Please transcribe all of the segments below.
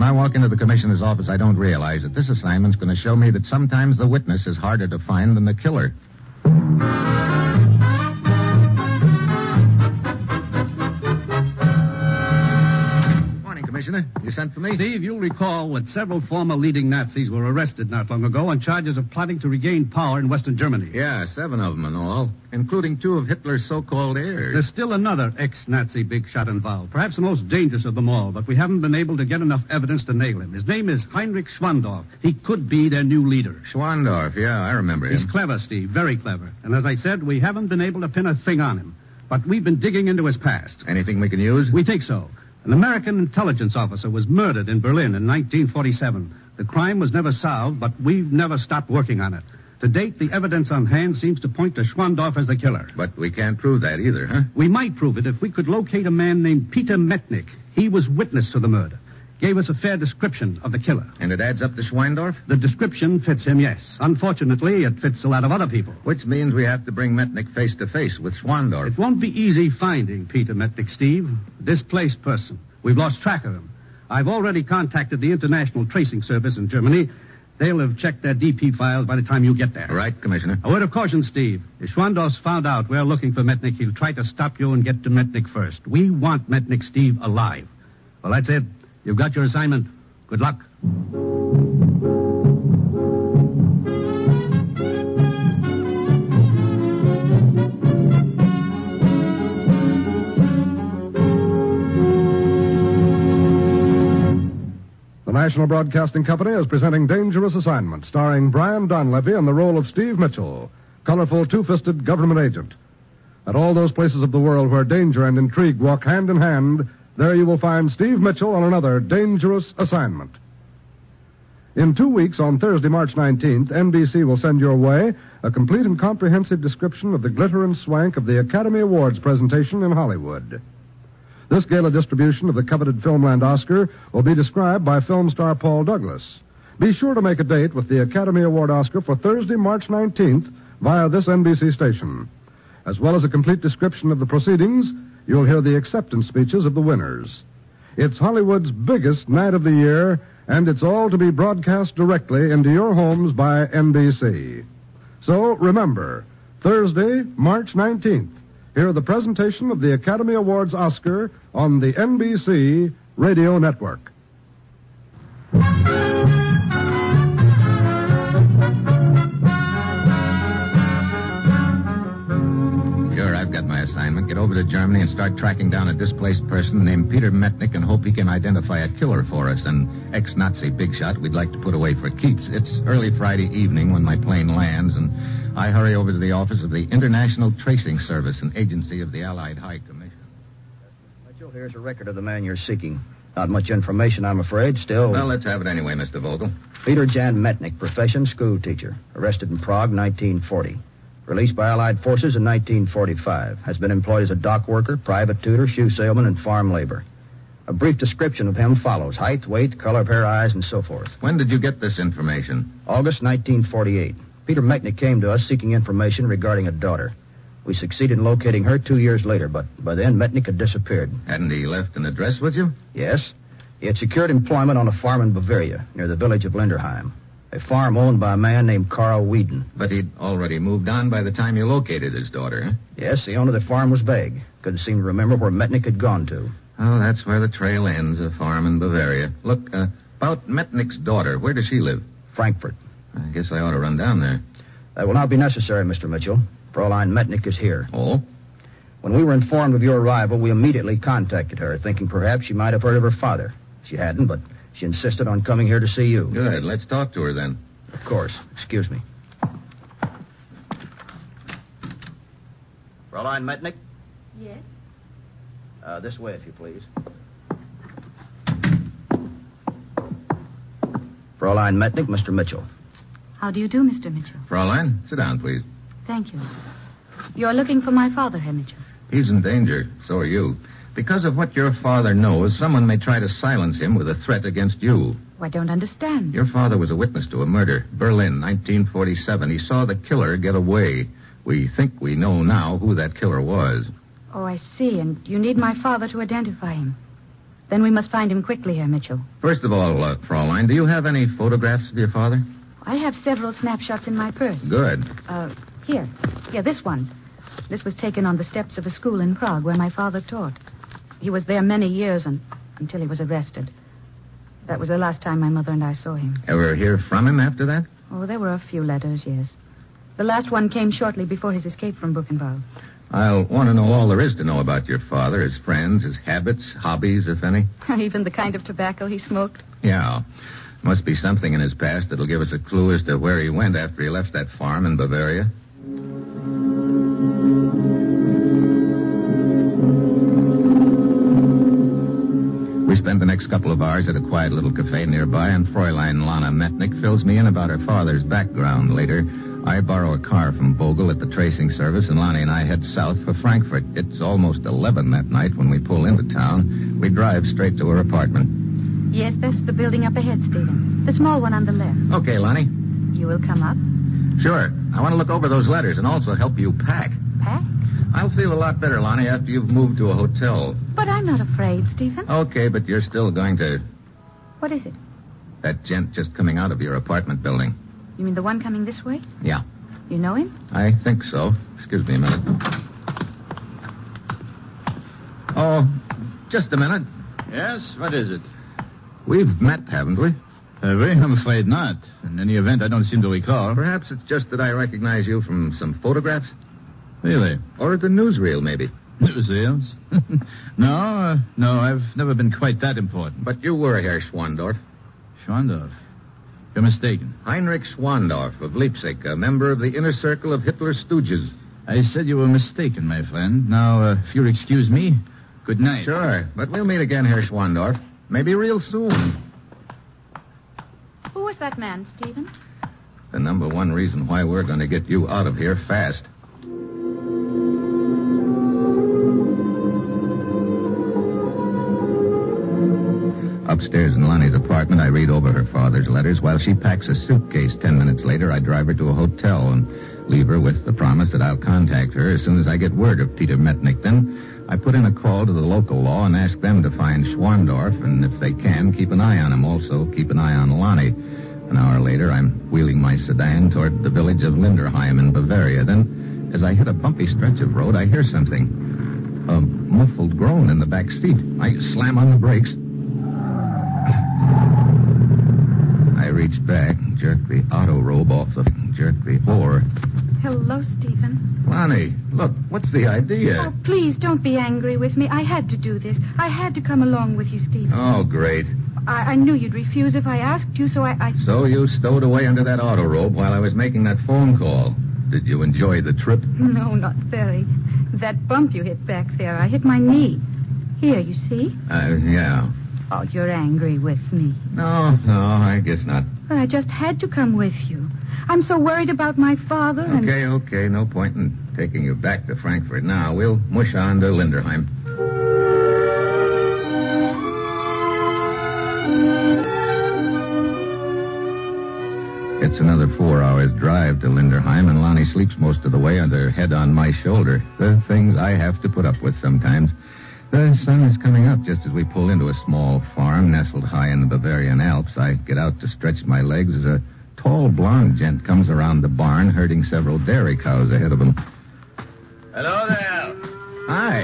when I walk into the commissioner's office, I don't realize that this assignment's going to show me that sometimes the witness is harder to find than the killer. You sent for me? Steve, you'll recall that several former leading Nazis were arrested not long ago on charges of plotting to regain power in Western Germany. Yeah, seven of them in all, including two of Hitler's so-called heirs. There's still another ex-Nazi big shot involved, perhaps the most dangerous of them all, but we haven't been able to get enough evidence to nail him. His name is Heinrich Schwandorf. He could be their new leader. Schwandorf, yeah, I remember him. He's clever, Steve, very clever. And as I said, we haven't been able to pin a thing on him. But we've been digging into his past. Anything we can use? We think so. An American intelligence officer was murdered in Berlin in 1947. The crime was never solved, but we've never stopped working on it. To date, the evidence on hand seems to point to Schwandorf as the killer. But we can't prove that either, huh? We might prove it if we could locate a man named Peter Metnick. He was witness to the murder. Gave us a fair description of the killer. And it adds up to Schwandorf? The description fits him, yes. Unfortunately, it fits a lot of other people. Which means we have to bring Metnick face to face with Schwandorf. It won't be easy finding Peter Metnick, Steve. Displaced person. We've lost track of him. I've already contacted the International Tracing Service in Germany. They'll have checked their DP files by the time you get there. Right, Commissioner. A word of caution, Steve. If Schwandorf's found out we're looking for Metnick, he'll try to stop you and get to Metnick first. We want Metnick, Steve, alive. Well, that's it. You've got your assignment. Good luck. The National Broadcasting Company is presenting Dangerous Assignment, starring Brian Donlevy in the role of Steve Mitchell, colorful two fisted government agent. At all those places of the world where danger and intrigue walk hand in hand, there you will find Steve Mitchell on another dangerous assignment. In two weeks, on Thursday, March 19th, NBC will send your way a complete and comprehensive description of the glitter and swank of the Academy Awards presentation in Hollywood. This gala distribution of the coveted Filmland Oscar will be described by film star Paul Douglas. Be sure to make a date with the Academy Award Oscar for Thursday, March 19th via this NBC station. As well as a complete description of the proceedings, you'll hear the acceptance speeches of the winners. It's Hollywood's biggest night of the year, and it's all to be broadcast directly into your homes by NBC. So remember, Thursday, March 19th, hear the presentation of the Academy Awards Oscar on the NBC Radio Network. To Germany and start tracking down a displaced person named Peter Metnick and hope he can identify a killer for us, an ex-Nazi big shot we'd like to put away for keeps. It's early Friday evening when my plane lands, and I hurry over to the office of the International Tracing Service, an agency of the Allied High Commission. Mitchell, here's a record of the man you're seeking. Not much information, I'm afraid. Still, Well, let's have it anyway, Mr. Vogel. Peter Jan Metnick, profession school teacher, arrested in Prague, 1940. Released by Allied forces in 1945. Has been employed as a dock worker, private tutor, shoe salesman, and farm labor. A brief description of him follows height, weight, color of hair, eyes, and so forth. When did you get this information? August 1948. Peter Metnick came to us seeking information regarding a daughter. We succeeded in locating her two years later, but by then Metnick had disappeared. Hadn't he left an address with you? Yes. He had secured employment on a farm in Bavaria, near the village of Linderheim. A farm owned by a man named Carl Whedon. But he'd already moved on by the time you located his daughter, huh? Yes, the owner of the farm was vague. Couldn't seem to remember where Metnick had gone to. Oh, that's where the trail ends, a farm in Bavaria. Look, uh, about Metnick's daughter, where does she live? Frankfurt. I guess I ought to run down there. That will not be necessary, Mr. Mitchell. Fraulein Metnick is here. Oh? When we were informed of your arrival, we immediately contacted her, thinking perhaps she might have heard of her father. She hadn't, but she insisted on coming here to see you. Good. Let's talk to her then. Of course. Excuse me. Fraulein Metnick? Yes? Uh, this way, if you please. Fraulein Metnick, Mr. Mitchell. How do you do, Mr. Mitchell? Fraulein, sit down, please. Thank you. You're looking for my father, Herr Mitchell. He's in danger. So are you. Because of what your father knows, someone may try to silence him with a threat against you. Oh, I don't understand. Your father was a witness to a murder. Berlin, 1947. He saw the killer get away. We think we know now who that killer was. Oh, I see. And you need my father to identify him. Then we must find him quickly, Herr Mitchell. First of all, uh, Fraulein, do you have any photographs of your father? I have several snapshots in my purse. Good. Uh, here. Yeah, this one. This was taken on the steps of a school in Prague where my father taught. He was there many years and, until he was arrested. That was the last time my mother and I saw him. Ever hear from him after that? Oh, there were a few letters, yes. The last one came shortly before his escape from Buchenwald. I'll want to know all there is to know about your father, his friends, his habits, hobbies, if any. Even the kind of tobacco he smoked. Yeah. Must be something in his past that'll give us a clue as to where he went after he left that farm in Bavaria. We spend the next couple of hours at a quiet little cafe nearby, and Fräulein Lana Metnick fills me in about her father's background. Later, I borrow a car from Vogel at the tracing service, and Lonnie and I head south for Frankfurt. It's almost 11 that night when we pull into town. We drive straight to her apartment. Yes, that's the building up ahead, Stephen. The small one on the left. Okay, Lonnie. You will come up? Sure. I want to look over those letters and also help you pack. Pack? I'll feel a lot better, Lonnie, after you've moved to a hotel. But I'm not afraid, Stephen. Okay, but you're still going to. What is it? That gent just coming out of your apartment building. You mean the one coming this way? Yeah. You know him? I think so. Excuse me a minute. Oh, just a minute. Yes, what is it? We've met, haven't we? Have we? I'm afraid not. In any event, I don't seem to recall. Perhaps it's just that I recognize you from some photographs. Really? Or at the newsreel, maybe. Newsreels? no, uh, no, I've never been quite that important. But you were Herr Schwandorf. Schwandorf. You're mistaken. Heinrich Schwandorf of Leipzig, a member of the inner circle of Hitler's stooges. I said you were mistaken, my friend. Now, uh, if you'll excuse me, good night. Sure, but we'll meet again, Herr Schwandorf. Maybe real soon. Who was that man, Stephen? The number one reason why we're going to get you out of here fast. Upstairs in Lonnie's apartment, I read over her father's letters while she packs a suitcase. Ten minutes later, I drive her to a hotel and leave her with the promise that I'll contact her as soon as I get word of Peter Metnick. Then I put in a call to the local law and ask them to find Schwandorf, and if they can, keep an eye on him. Also, keep an eye on Lonnie. An hour later, I'm wheeling my sedan toward the village of Linderheim in Bavaria. Then, as I hit a bumpy stretch of road, I hear something. A muffled groan in the back seat. I slam on the brakes. I reached back, jerked the auto robe off the jerked the floor. Hello, Stephen. Lonnie, look, what's the idea? Oh, please don't be angry with me. I had to do this. I had to come along with you, Stephen. Oh, great. I, I knew you'd refuse if I asked you, so I, I. So you stowed away under that auto robe while I was making that phone call. Did you enjoy the trip? No, not very. That bump you hit back there, I hit my knee. Here, you see? Uh, yeah. Oh, you're angry with me. No, no, I guess not. But I just had to come with you. I'm so worried about my father and. Okay, okay. No point in taking you back to Frankfurt now. We'll mush on to Linderheim. It's another four hours drive to Linderheim, and Lonnie sleeps most of the way with her head on my shoulder. The things I have to put up with sometimes. The sun is coming up just as we pull into a small farm nestled high in the Bavarian Alps. I get out to stretch my legs as a tall blonde gent comes around the barn herding several dairy cows ahead of him. Hello there. Hi.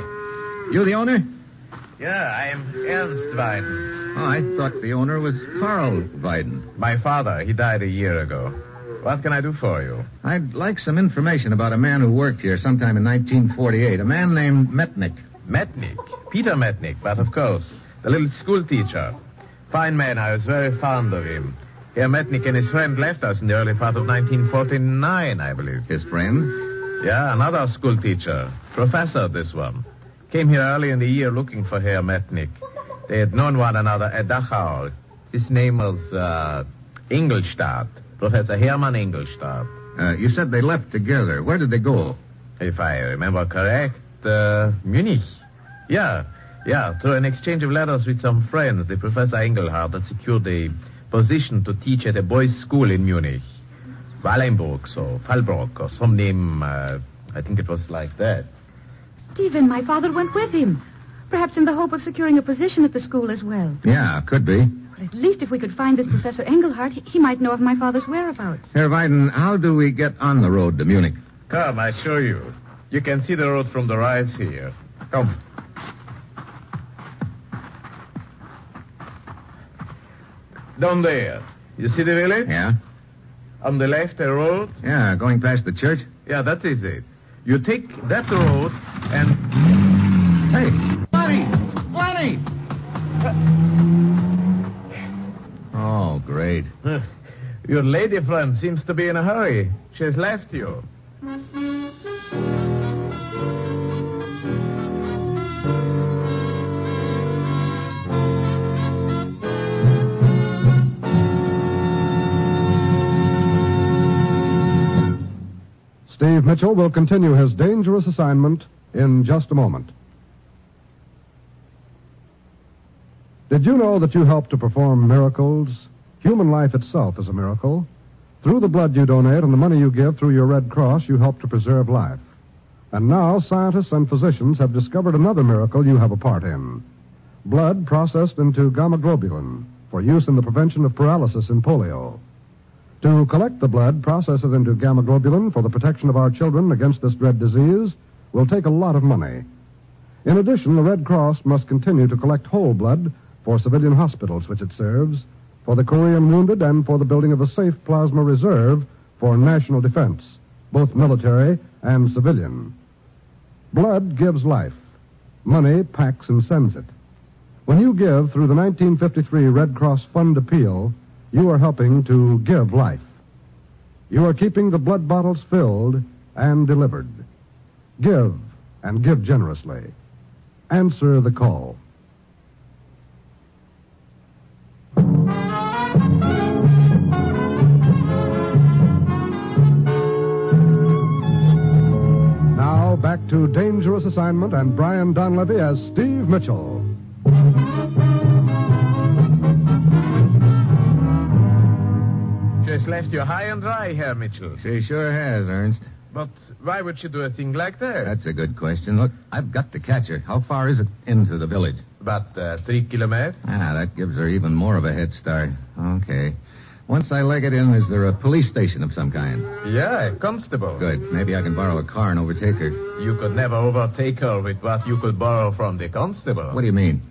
You the owner? Yeah, I am Ernst Weiden. Oh, I thought the owner was Carl Weiden. My father, he died a year ago. What can I do for you? I'd like some information about a man who worked here sometime in 1948. A man named Metnick. Metnick. Peter Metnick, but of course. The little school teacher. Fine man, I was very fond of him. Herr Metnick and his friend left us in the early part of 1949, I believe. His friend? Yeah, another school teacher. Professor, this one. Came here early in the year looking for Herr Metnick. They had known one another at Dachau. His name was, uh, Engelhardt. Professor Hermann Engelhardt. Uh, you said they left together. Where did they go? If I remember correct, uh, Munich. Yeah, yeah, through an exchange of letters with some friends, the Professor Engelhardt had secured a position to teach at a boys' school in Munich. Wallenburg or Fallbrook or some name, uh, I think it was like that. Stephen, my father went with him. Perhaps in the hope of securing a position at the school as well. Yeah, could be. But at least if we could find this Professor Engelhardt, he, he might know of my father's whereabouts. Herr Weiden, how do we get on the road to Munich? Come, I show you. You can see the road from the rise here. Come. Down there. You see the village? Yeah? On the left, a road. Yeah, going past the church? Yeah, that is it. You take that road and. Hey, Lenny! Lenny! Oh, great. Your lady friend seems to be in a hurry. She has left you. Mitchell will continue his dangerous assignment in just a moment. Did you know that you help to perform miracles? Human life itself is a miracle. Through the blood you donate and the money you give through your Red Cross, you help to preserve life. And now scientists and physicians have discovered another miracle you have a part in. Blood processed into gamma globulin for use in the prevention of paralysis in polio. To collect the blood, process it into gamma globulin for the protection of our children against this dread disease will take a lot of money. In addition, the Red Cross must continue to collect whole blood for civilian hospitals which it serves, for the Korean wounded, and for the building of a safe plasma reserve for national defense, both military and civilian. Blood gives life. Money packs and sends it. When you give through the 1953 Red Cross Fund appeal, you are helping to give life. You are keeping the blood bottles filled and delivered. Give, and give generously. Answer the call. Now back to Dangerous Assignment and Brian Donlevy as Steve Mitchell. Left you high and dry, Herr Mitchell. She sure has, Ernst. But why would she do a thing like that? That's a good question. Look, I've got to catch her. How far is it into the village? About uh, three kilometers. Ah, that gives her even more of a head start. Okay. Once I leg it in, is there a police station of some kind? Yeah, a constable. Good. Maybe I can borrow a car and overtake her. You could never overtake her with what you could borrow from the constable. What do you mean?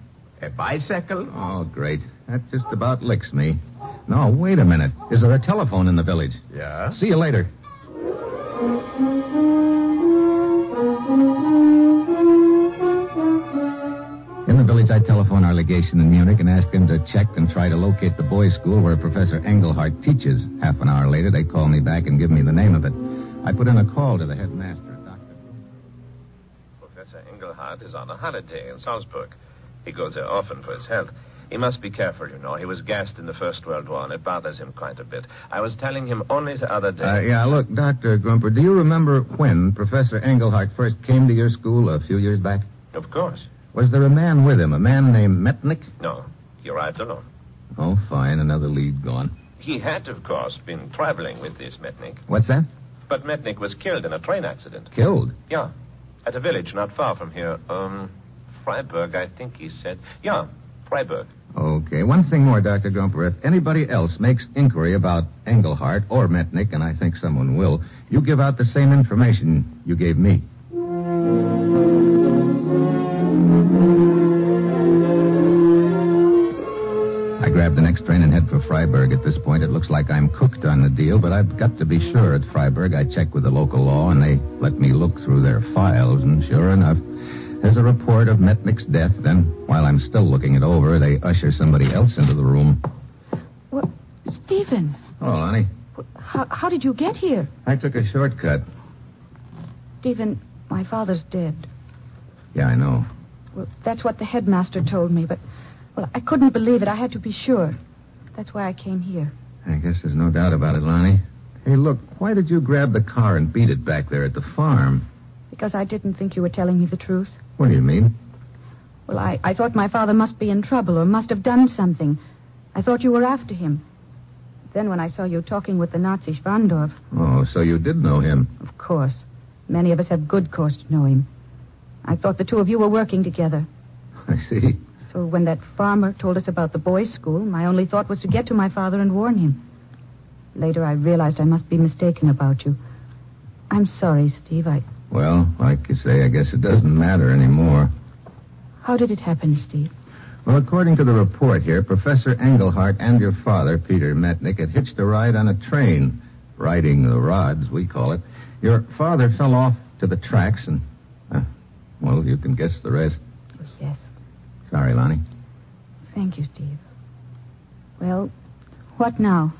A bicycle? Oh, great. That just about licks me. No, wait a minute. Is there a telephone in the village? Yeah. See you later. In the village, I telephone our legation in Munich and ask them to check and try to locate the boys' school where Professor Engelhardt teaches. Half an hour later, they call me back and give me the name of it. I put in a call to the headmaster, Dr. Professor Engelhardt is on a holiday in Salzburg. He goes there often for his health. He must be careful, you know. He was gassed in the First World War, and it bothers him quite a bit. I was telling him only the other day. Uh, yeah, look, Dr. Grumper, do you remember when Professor Engelhardt first came to your school a few years back? Of course. Was there a man with him, a man named Metnick? No, he arrived alone. Oh, fine, another lead gone. He had, of course, been traveling with this Metnick. What's that? But Metnick was killed in a train accident. Killed? Yeah, at a village not far from here. Um, Freiburg, I think he said. Yeah, Freiburg. Okay, one thing more, Dr. Grumper. If anybody else makes inquiry about Engelhardt or Metnick, and I think someone will, you give out the same information you gave me. I grab the next train and head for Freiburg. At this point, it looks like I'm cooked on the deal, but I've got to be sure at Freiburg. I check with the local law, and they let me look through their files, and sure enough, there's a report of Metnick's death. Then, while I'm still looking it over, they usher somebody else into the room. What? Stephen, Oh, honey, how, how did you get here? I took a shortcut. Stephen, my father's dead. Yeah, I know. Well, that's what the headmaster told me, but, well, I couldn't believe it. I had to be sure. That's why I came here. I guess there's no doubt about it, Lonnie. Hey, look, why did you grab the car and beat it back there at the farm? Because I didn't think you were telling me the truth. What do you mean? Well, I, I thought my father must be in trouble or must have done something. I thought you were after him. Then when I saw you talking with the Nazi Schwandorf, Oh, so you did know him. of course, many of us have good cause to know him. I thought the two of you were working together. I see. So when that farmer told us about the boys' school, my only thought was to get to my father and warn him. Later, I realized I must be mistaken about you. I'm sorry, Steve. I. Well, like you say, I guess it doesn't matter anymore. How did it happen, Steve? Well, according to the report here, Professor Engelhardt and your father, Peter Metnick, had hitched a ride on a train, riding the rods, we call it. Your father fell off to the tracks and, uh, well, you can guess the rest. Yes. Sorry, Lonnie. Thank you, Steve. Well, what now?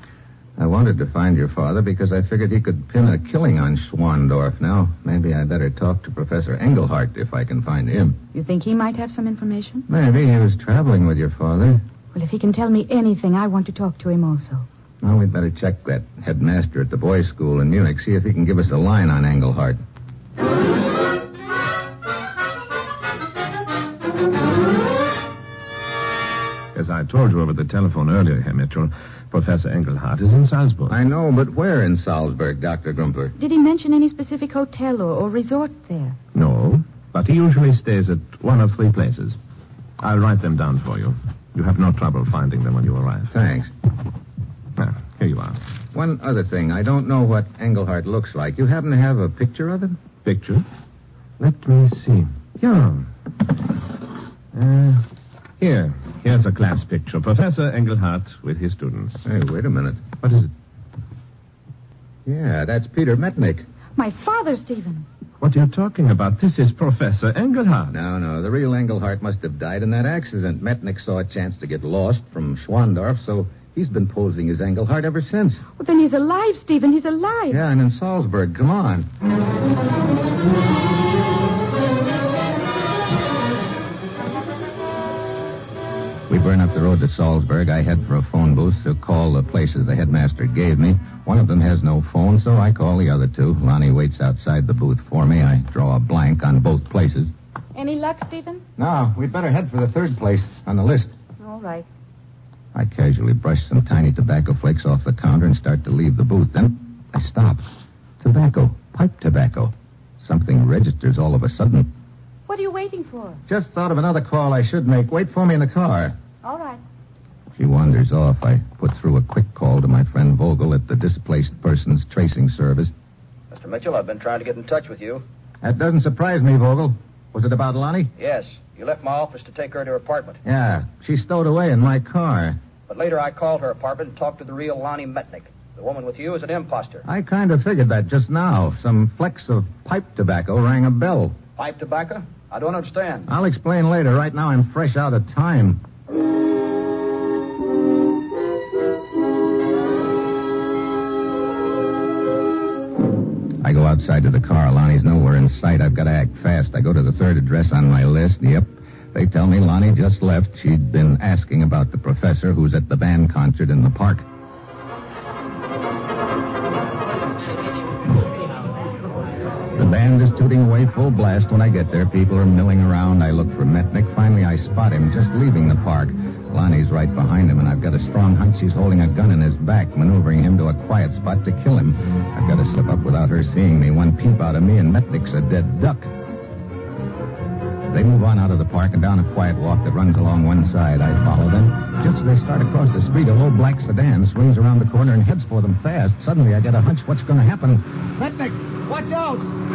I wanted to find your father because I figured he could pin a killing on Schwandorf. Now, maybe I better talk to Professor Engelhardt if I can find him. You think he might have some information? Maybe he was traveling with your father. Well, if he can tell me anything, I want to talk to him also. Well, we'd better check that headmaster at the boys' school in Munich, see if he can give us a line on Engelhardt. As I told you over the telephone earlier, Herr Mitchell, Professor Engelhardt is in Salzburg. I know, but where in Salzburg, Dr. Grumper? Did he mention any specific hotel or, or resort there? No, but he usually stays at one of three places. I'll write them down for you. You have no trouble finding them when you arrive. Thanks. Ah, here you are. One other thing. I don't know what Engelhardt looks like. You happen to have a picture of him? Picture? Let me see. Yeah. Uh, here. Here's a class picture. Professor Engelhardt with his students. Hey, wait a minute. What is it? Yeah, that's Peter Metnick. My father, Stephen. What are you talking about? This is Professor Engelhardt. No, no. The real Engelhardt must have died in that accident. Metnick saw a chance to get lost from Schwandorf, so he's been posing as Engelhardt ever since. Well, then he's alive, Stephen. He's alive. Yeah, and in Salzburg. Come on. We burn up the road to Salzburg. I head for a phone booth to call the places the headmaster gave me. One of them has no phone, so I call the other two. Lonnie waits outside the booth for me. I draw a blank on both places. Any luck, Stephen? No, we'd better head for the third place on the list. All right. I casually brush some tiny tobacco flakes off the counter and start to leave the booth. Then I stop. Tobacco. Pipe tobacco. Something registers all of a sudden. What are you waiting for? Just thought of another call I should make. Wait for me in the car. She wanders off. I put through a quick call to my friend Vogel at the Displaced Persons Tracing Service. Mr. Mitchell, I've been trying to get in touch with you. That doesn't surprise me, Vogel. Was it about Lonnie? Yes, you left my office to take her to her apartment. Yeah. She stowed away in my car. But later I called her apartment and talked to the real Lonnie Metnick. The woman with you is an imposter. I kind of figured that just now. Some flecks of pipe tobacco rang a bell. Pipe tobacco? I don't understand. I'll explain later. Right now, I'm fresh out of time. I go outside to the car. Lonnie's nowhere in sight. I've got to act fast. I go to the third address on my list. Yep. They tell me Lonnie just left. She'd been asking about the professor who's at the band concert in the park. The band is tooting away full blast when I get there. People are milling around. I look for Metnick. Finally, I spot him just leaving the park. Lonnie's right behind him, and I've got a strong hunch she's holding a gun in his back, maneuvering him to a quiet spot to kill him. I've got to slip up without her seeing me. One peep out of me, and Metnick's a dead duck. They move on out of the park and down a quiet walk that runs along one side. I follow them. Just as they start across the street, a low black sedan swings around the corner and heads for them fast. Suddenly, I get a hunch what's going to happen. Metnick, watch out!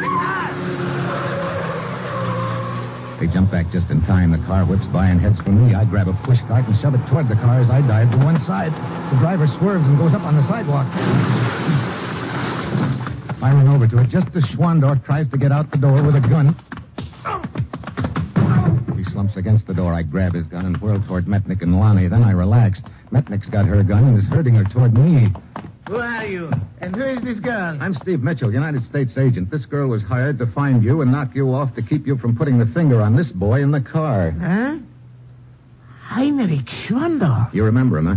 They jump back just in time. The car whips by and heads for me. I grab a push cart and shove it toward the car as I dive to one side. The driver swerves and goes up on the sidewalk. I run over to it just as Schwandorf tries to get out the door with a gun. He slumps against the door. I grab his gun and whirl toward Metnick and Lonnie. Then I relax. Metnick's got her gun and is herding her toward me. Who are you? And who is this girl? I'm Steve Mitchell, United States agent. This girl was hired to find you and knock you off to keep you from putting the finger on this boy in the car. Huh? Heinrich Schwandorf. You remember him, huh?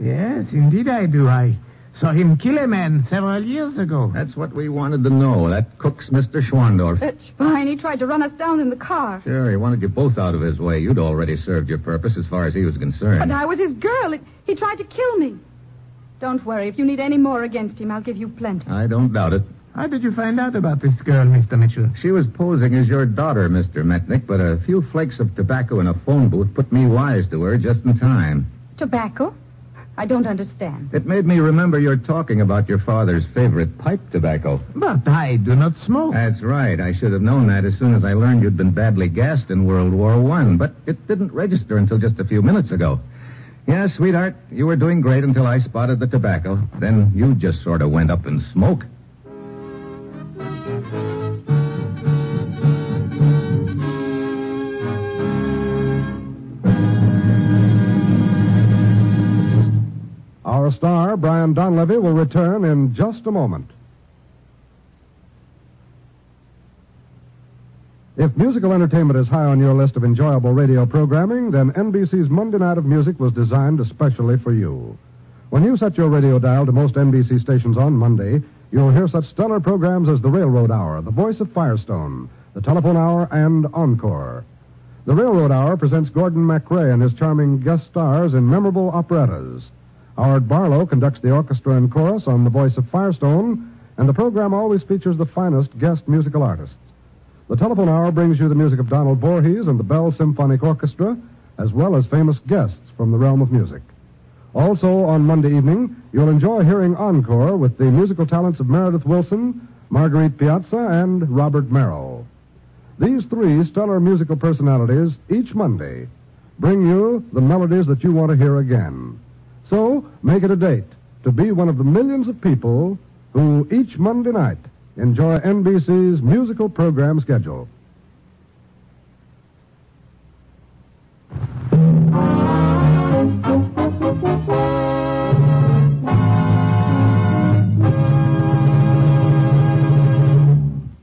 Yes, indeed I do. I saw him kill a man several years ago. That's what we wanted to know. That cook's Mr. Schwandorf. It's fine. He tried to run us down in the car. Sure, he wanted you both out of his way. You'd already served your purpose as far as he was concerned. But I was his girl. He- He tried to kill me. Don't worry. If you need any more against him, I'll give you plenty. I don't doubt it. How did you find out about this girl, Mr. Mitchell? She was posing as your daughter, Mr. Metnick, but a few flakes of tobacco in a phone booth put me wise to her just in time. Tobacco? I don't understand. It made me remember your talking about your father's favorite pipe tobacco. But I do not smoke. That's right. I should have known that as soon as I learned you'd been badly gassed in World War One, but it didn't register until just a few minutes ago. Yes, sweetheart, you were doing great until I spotted the tobacco. Then you just sort of went up in smoke. Our star, Brian Donlevy, will return in just a moment. If musical entertainment is high on your list of enjoyable radio programming, then NBC's Monday Night of Music was designed especially for you. When you set your radio dial to most NBC stations on Monday, you'll hear such stellar programs as The Railroad Hour, The Voice of Firestone, The Telephone Hour, and Encore. The Railroad Hour presents Gordon MacRae and his charming guest stars in memorable operettas. Howard Barlow conducts the orchestra and chorus on The Voice of Firestone, and the program always features the finest guest musical artists. The telephone hour brings you the music of Donald Voorhees and the Bell Symphonic Orchestra, as well as famous guests from the realm of music. Also, on Monday evening, you'll enjoy hearing Encore with the musical talents of Meredith Willson, Marguerite Piazza, and Robert Merrill. These three stellar musical personalities, each Monday, bring you the melodies that you want to hear again. So, make it a date to be one of the millions of people who each Monday night enjoy NBC's musical program schedule.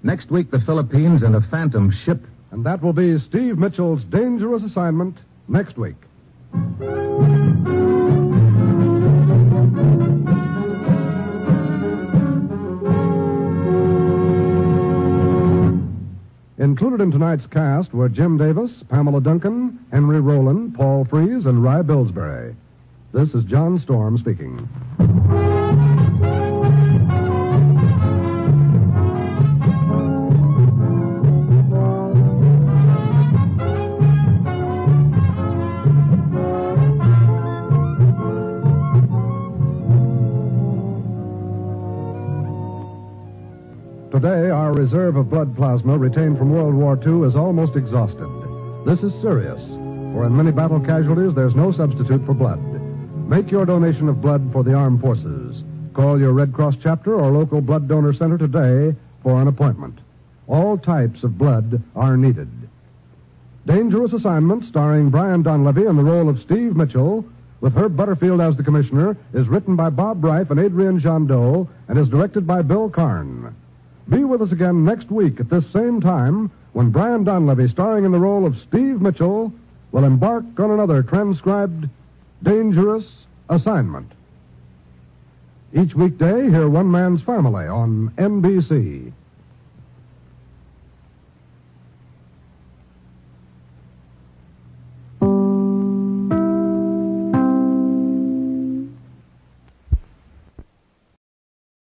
Next week, the Philippines and a phantom ship. And that will be Steve Mitchell's dangerous assignment next week. Included in tonight's cast were Jim Davis, Pamela Duncan, Henry Rowland, Paul Frees, and Rye Billsbury. This is John Storm speaking. Today, our reserve of blood plasma retained from World War II is almost exhausted. This is serious, for in many battle casualties, there's no substitute for blood. Make your donation of blood for the armed forces. Call your Red Cross chapter or local blood donor center today for an appointment. All types of blood are needed. Dangerous Assignment, starring Brian Donlevy in the role of Steve Mitchell, with Herb Butterfield as the commissioner, is written by Bob Reif and Adrian Gendot and is directed by Bill Karn. Be with us again next week at this same time when Brian Donlevy, starring in the role of Steve Mitchell, will embark on another transcribed Dangerous Assignment. Each weekday, hear One Man's Family on NBC.